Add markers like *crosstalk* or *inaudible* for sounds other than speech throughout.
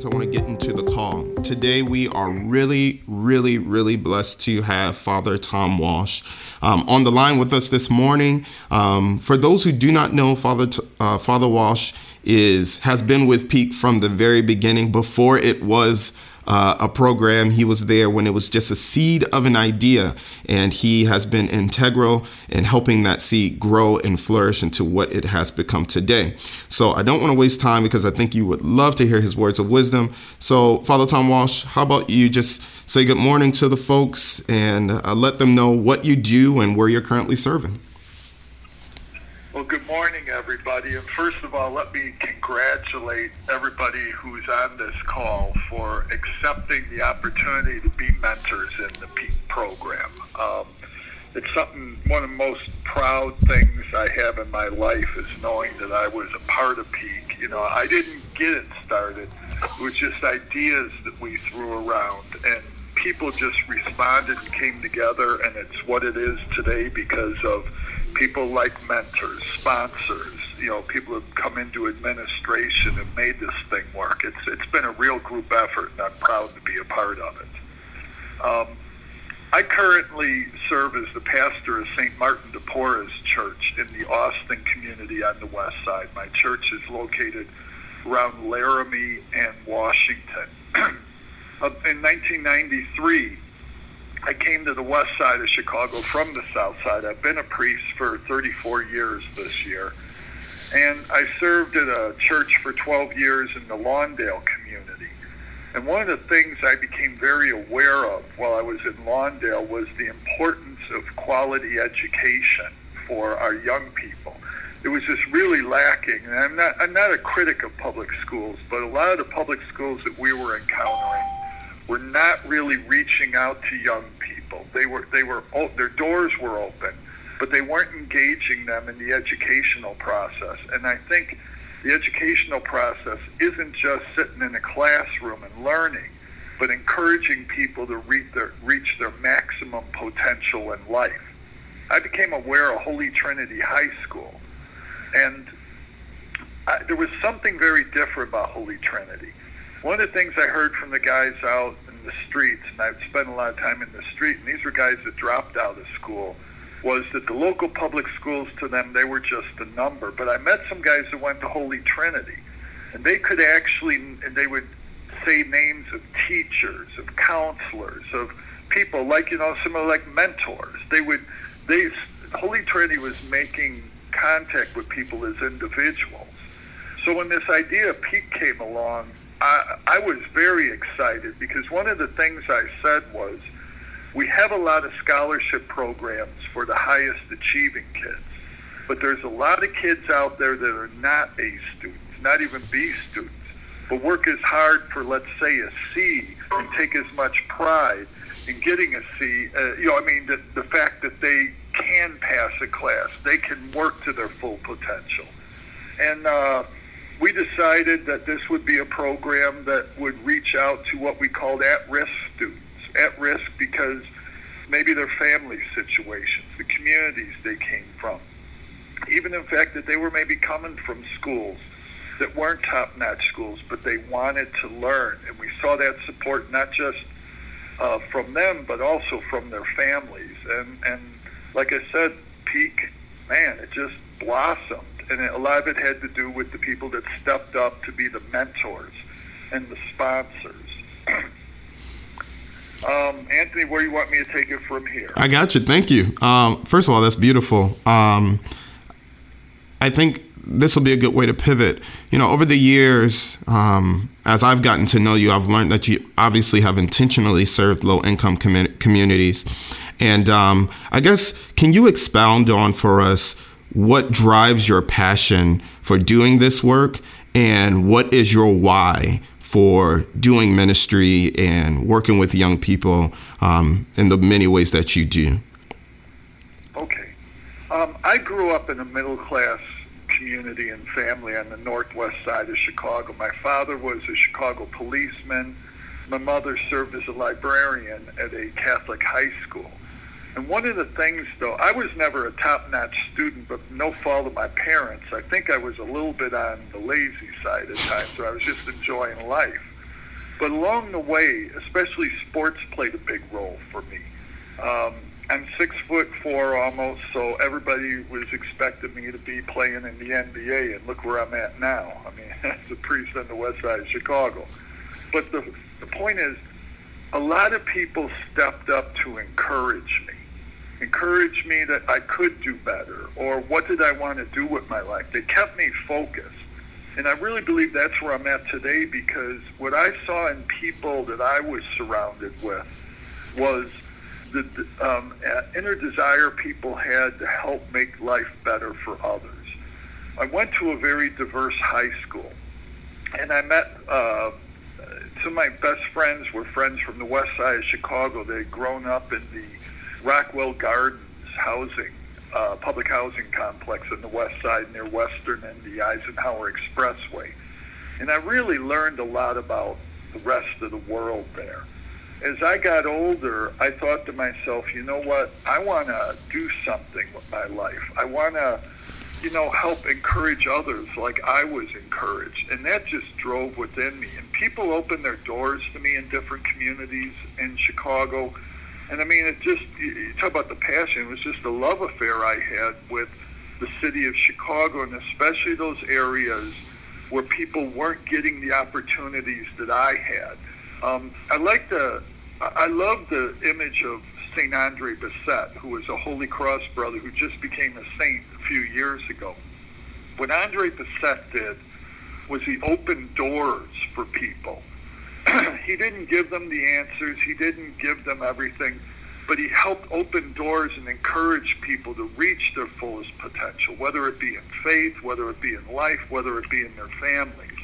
announcements, I want to get into the call. Today, we are really, really, really blessed to have Father Tom Walsh um, on the line with us this morning. Um, for those who do not know, Father uh, Father Walsh is has been with Peak from the very beginning, before it was uh, a program. He was there when it was just a seed of an idea, and he has been integral in helping that seed grow and flourish into what it has become today. So I don't want to waste time because I think you would love to hear his words of wisdom. So, Father Tom Walsh, how about you just say good morning to the folks and uh, let them know what you do and where you're currently serving? Well, good morning, everybody. And first of all, let me congratulate everybody who's on this call for accepting the opportunity to be mentors in the Peak program. Um, it's something, one of the most proud things I have in my life is knowing that I was a part of Peak. You know, I didn't get it started. It was just ideas that we threw around. And people just responded and came together, and it's what it is today because of people like mentors, sponsors, you know, people who come into administration and made this thing work. It's it's been a real group effort, and I'm proud to be a part of it. Um, I currently serve as the pastor of St. Martin de Porres Church in the Austin community on the west side. My church is located around Laramie and Washington. *clears throat* in 1993, I came to the west side of Chicago from the south side. I've been a priest for 34 years this year. And I served at a church for 12 years in the Lawndale community. And one of the things I became very aware of while I was in Lawndale was the importance of quality education for our young people. It was just really lacking. And I'm not, I'm not a critic of public schools, but a lot of the public schools that we were encountering were not really reaching out to young people. They were they were oh, their doors were open, but they weren't engaging them in the educational process. And I think the educational process isn't just sitting in a classroom and learning, but encouraging people to reach their, reach their maximum potential in life. I became aware of Holy Trinity High School, and I, there was something very different about Holy Trinity. One of the things I heard from the guys out in the streets, and I've spent a lot of time in the street, and these were guys that dropped out of school, was that the local public schools to them, they were just a number. But I met some guys that went to Holy Trinity, and they could actually, and they would say names of teachers, of counselors, of people like, you know, similar like mentors. They would, they, Holy Trinity was making contact with people as individuals. So when this idea of Peak came along, I, was very excited because one of the things I said was we have a lot of scholarship programs for the highest achieving kids, but there's a lot of kids out there that are not A students, not even B students, but work as hard for, let's say, a C and take as much pride in getting a C. Uh, you know, I mean, the, the fact that they can pass a class, they can work to their full potential. And, uh, we decided that this would be a program that would reach out to what we called at-risk students. At risk because maybe their family situations, the communities they came from, even in fact that they were maybe coming from schools that weren't top-notch schools, but they wanted to learn. And we saw that support not just uh, from them, but also from their families. And, and like I said, Peak, man, it just blossomed and a lot of it had to do with the people that stepped up to be the mentors and the sponsors. *clears throat* um, Anthony, where do you want me to take it from here? I got you. Thank you. Um, first of all, that's beautiful. Um, I think this will be a good way to pivot. You know, over the years, um, as I've gotten to know you, I've learned that you obviously have intentionally served low income com- communities. And um, I guess, can you expound on for us what drives your passion for doing this work and what is your why for doing ministry and working with young people um, in the many ways that you do? Okay. Um, I grew up in a middle class community and family on the northwest side of Chicago. My father was a Chicago policeman. My mother served as a librarian at a Catholic high school. And one of the things, though, I was never a top-notch student, but no fault of my parents. I think I was a little bit on the lazy side at times, so I was just enjoying life. But along the way, especially sports played a big role for me. Um, I'm six foot four almost, so everybody was expecting me to be playing in the NBA, and look where I'm at now. I mean, *laughs* as a priest on the west side of Chicago. But the the point is, a lot of people stepped up to encourage me, encourage me that I could do better, or what did I want to do with my life. They kept me focused. And I really believe that's where I'm at today because what I saw in people that I was surrounded with was the um, inner desire people had to help make life better for others. I went to a very diverse high school, and I met uh, some of my best friends were friends from the west side of Chicago. They had grown up in the Rockwell Gardens housing, uh, public housing complex in the west side near Western and the Eisenhower Expressway. And I really learned a lot about the rest of the world there. As I got older, I thought to myself, you know what? I want to do something with my life. I want to you know, help encourage others like I was encouraged. And that just drove within me. And people opened their doors to me in different communities in Chicago. And I mean, it just, you talk about the passion, it was just a love affair I had with the city of Chicago and especially those areas where people weren't getting the opportunities that I had. Um, I like the, I love the image of St. Andre Bessette, who was a Holy Cross brother who just became a saint a few years ago. What Andre Bessette did was he opened doors for people. *clears throat* he didn't give them the answers, he didn't give them everything, but he helped open doors and encourage people to reach their fullest potential, whether it be in faith, whether it be in life, whether it be in their families.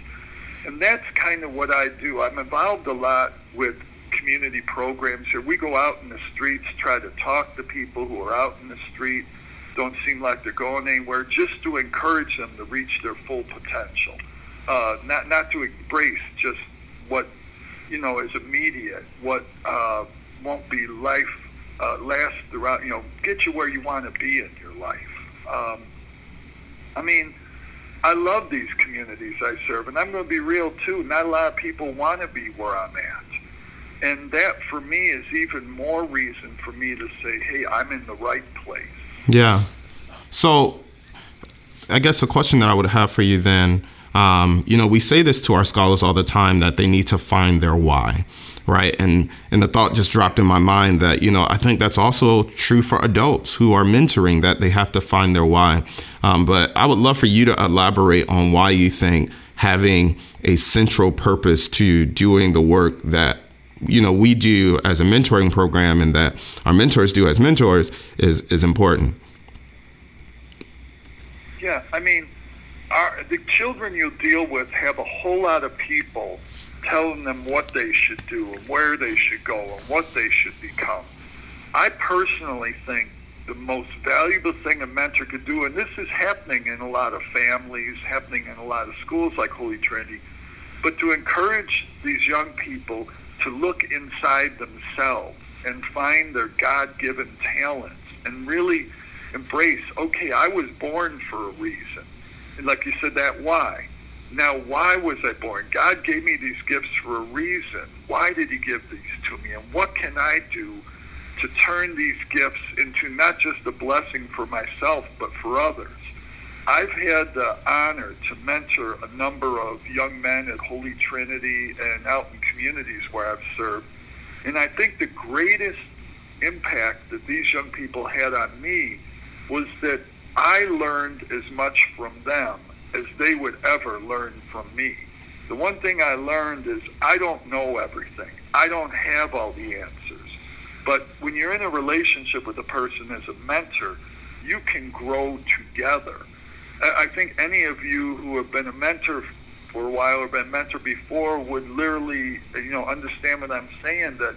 And that's kind of what I do. I'm involved a lot with community programs here. We go out in the streets, try to talk to people who are out in the street, don't seem like they're going anywhere, just to encourage them to reach their full potential. Uh, not not to embrace just what you know is immediate, what uh, won't be life uh, last throughout. You know, get you where you want to be in your life. Um, I mean, I love these communities I serve, and I'm going to be real too. Not a lot of people want to be where I'm at, and that for me is even more reason for me to say, "Hey, I'm in the right place." Yeah. So, I guess the question that I would have for you then, um, you know, we say this to our scholars all the time that they need to find their why, right? And and the thought just dropped in my mind that you know I think that's also true for adults who are mentoring that they have to find their why. Um, but I would love for you to elaborate on why you think having a central purpose to doing the work that you know we do as a mentoring program and that our mentors do as mentors is is important yeah i mean the children you deal with have a whole lot of people telling them what they should do and where they should go and what they should become i personally think the most valuable thing a mentor could do and this is happening in a lot of families happening in a lot of schools like holy trinity but to encourage these young people to look inside themselves and find their God given talents and really embrace, okay, I was born for a reason. And like you said, that why. Now, why was I born? God gave me these gifts for a reason. Why did He give these to me? And what can I do to turn these gifts into not just a blessing for myself, but for others? I've had the honor to mentor a number of young men at Holy Trinity and out in communities where I've served. And I think the greatest impact that these young people had on me was that I learned as much from them as they would ever learn from me. The one thing I learned is I don't know everything. I don't have all the answers. But when you're in a relationship with a person as a mentor, you can grow together. I think any of you who have been a mentor for a while or been mentor before would literally, you know, understand what I'm saying. That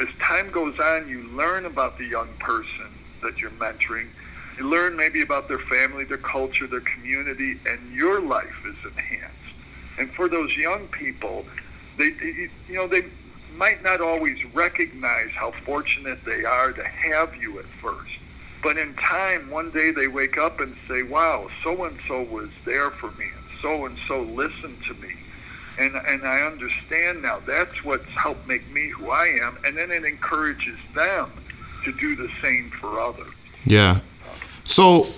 as time goes on, you learn about the young person that you're mentoring. You learn maybe about their family, their culture, their community, and your life is enhanced. And for those young people, they, you know, they might not always recognize how fortunate they are to have you at first. But in time, one day they wake up and say, wow, so and so was there for me, and so and so listened to me. And, and I understand now that's what's helped make me who I am. And then it encourages them to do the same for others. Yeah. So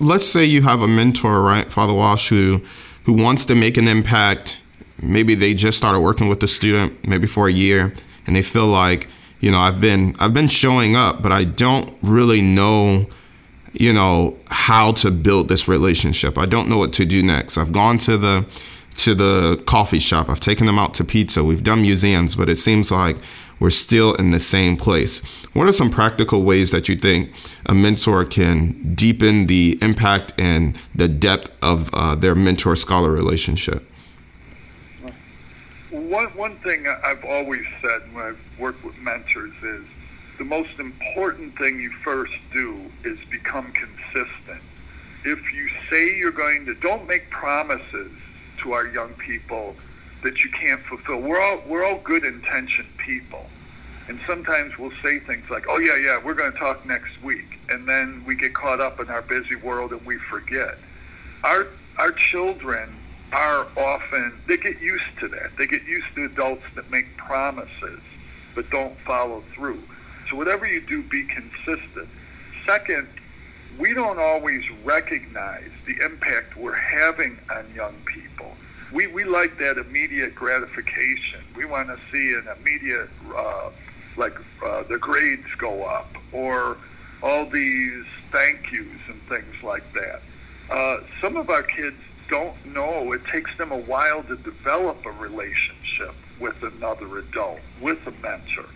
let's say you have a mentor, right, Father Walsh, who who wants to make an impact. Maybe they just started working with the student, maybe for a year, and they feel like, you know, I've been I've been showing up, but I don't really know, you know, how to build this relationship. I don't know what to do next. I've gone to the to the coffee shop. I've taken them out to pizza. We've done museums, but it seems like we're still in the same place. What are some practical ways that you think a mentor can deepen the impact and the depth of uh, their mentor scholar relationship? One, one thing I've always said when I've worked with mentors is the most important thing you first do is become consistent. If you say you're going to, don't make promises to our young people that you can't fulfill. We're all we're all good intentioned people. And sometimes we'll say things like, "Oh yeah, yeah, we're going to talk next week." And then we get caught up in our busy world and we forget. Our our children are often they get used to that. They get used to adults that make promises but don't follow through. So whatever you do, be consistent. Second, we don't always recognize the impact we're having on young people. We, we like that immediate gratification. We want to see an immediate, uh, like uh, the grades go up or all these thank yous and things like that. Uh, some of our kids don't know. It takes them a while to develop a relationship with another adult, with a mentor.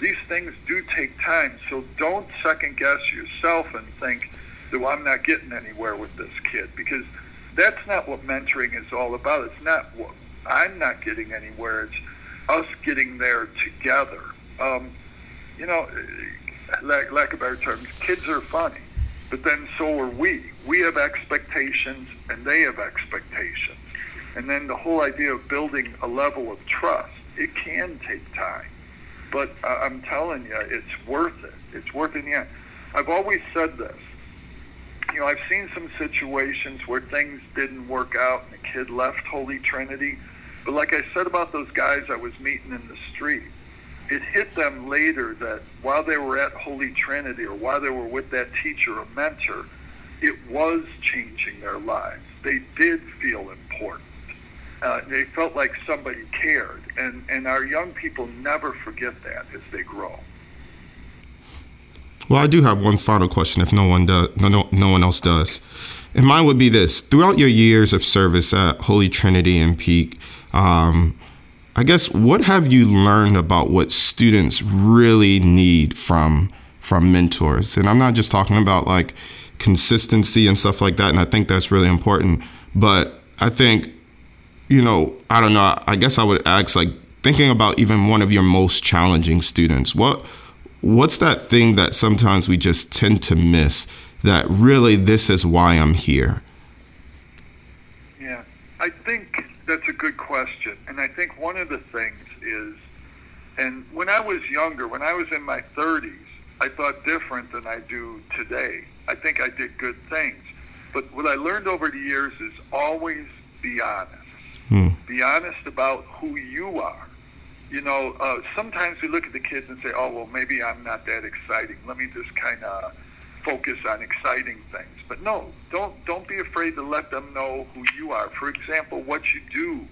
These things do take time, so don't second guess yourself and think, that I'm not getting anywhere with this kid because that's not what mentoring is all about. It's not what I'm not getting anywhere. It's us getting there together. Um, you know, lack, lack of better terms, kids are funny, but then so are we. We have expectations and they have expectations. And then the whole idea of building a level of trust, it can take time. But uh, I'm telling you, it's worth it. It's worth it. I've always said this you know, I've seen some situations where things didn't work out and the kid left Holy Trinity. But like I said about those guys I was meeting in the street, it hit them later that while they were at Holy Trinity or while they were with that teacher or mentor, it was changing their lives. They did feel important. Uh, they felt like somebody cared. And, and our young people never forget that as they grow. Well, I do have one final question if no one does, no, no, no one else does. And mine would be this throughout your years of service at Holy Trinity and Peak, um, I guess what have you learned about what students really need from from mentors? And I'm not just talking about like consistency and stuff like that, and I think that's really important. But I think, you know, I don't know. I guess I would ask like thinking about even one of your most challenging students. What what's that thing that sometimes we just tend to miss that really this is why I'm here? Yeah, I think that's a good question. And I think one of the things is, and when I was younger, when I was in my 30s, I thought different than I do today. I think I did good things. But what I learned over the years is always be honest. Hmm. Be honest about who you are you know, uh, sometimes we look at the kids and say, oh, well, maybe I'm not that exciting. Let me just kind of focus on exciting things. But no, don't don't be afraid to let them know who you are. For example, what you do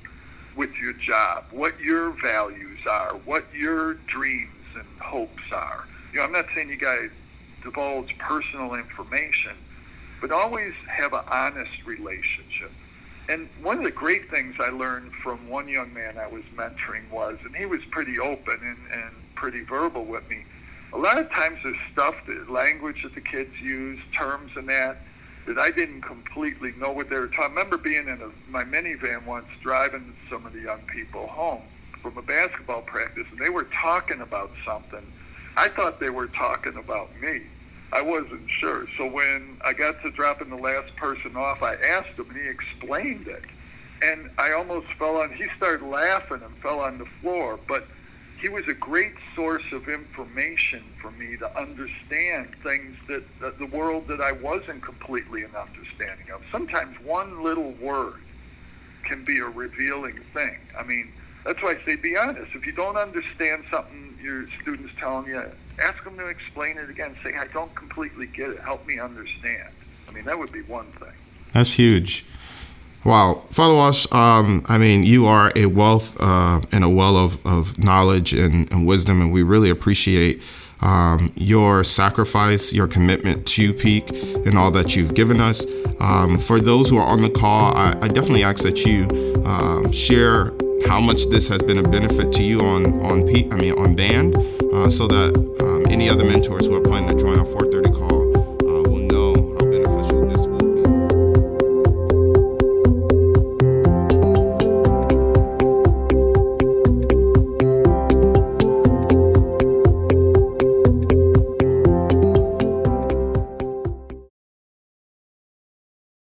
with your job, what your values are, what your dreams and hopes are. You know, I'm not saying you guys divulge personal information, but always have an honest relationship. And one of the great things I learned from one young man I was mentoring was, and he was pretty open and, and pretty verbal with me, a lot of times there's stuff, the language that the kids use, terms and that, that I didn't completely know what they were talking. I remember being in a, my minivan once driving some of the young people home from a basketball practice, and they were talking about something. I thought they were talking about me. I wasn't sure. So when I got to dropping the last person off, I asked him, and he explained it. And I almost fell on. He started laughing and fell on the floor. But he was a great source of information for me to understand things that, that the world that I wasn't completely an understanding of. Sometimes one little word can be a revealing thing. I mean, that's why I say be honest. If you don't understand something your student's telling you, ask them to explain it again. Say, I don't completely get it. Help me understand. I mean, that would be one thing. That's huge. Wow, Father Walsh, um, I mean, you are a wealth uh, and a well of, of knowledge and, and wisdom, and we really appreciate um, your sacrifice, your commitment to Peak, and all that you've given us. Um, for those who are on the call, I, I definitely ask that you um, share how much this has been a benefit to you on on Peak, I mean on band, uh, so that um, any other mentors who are planning to join our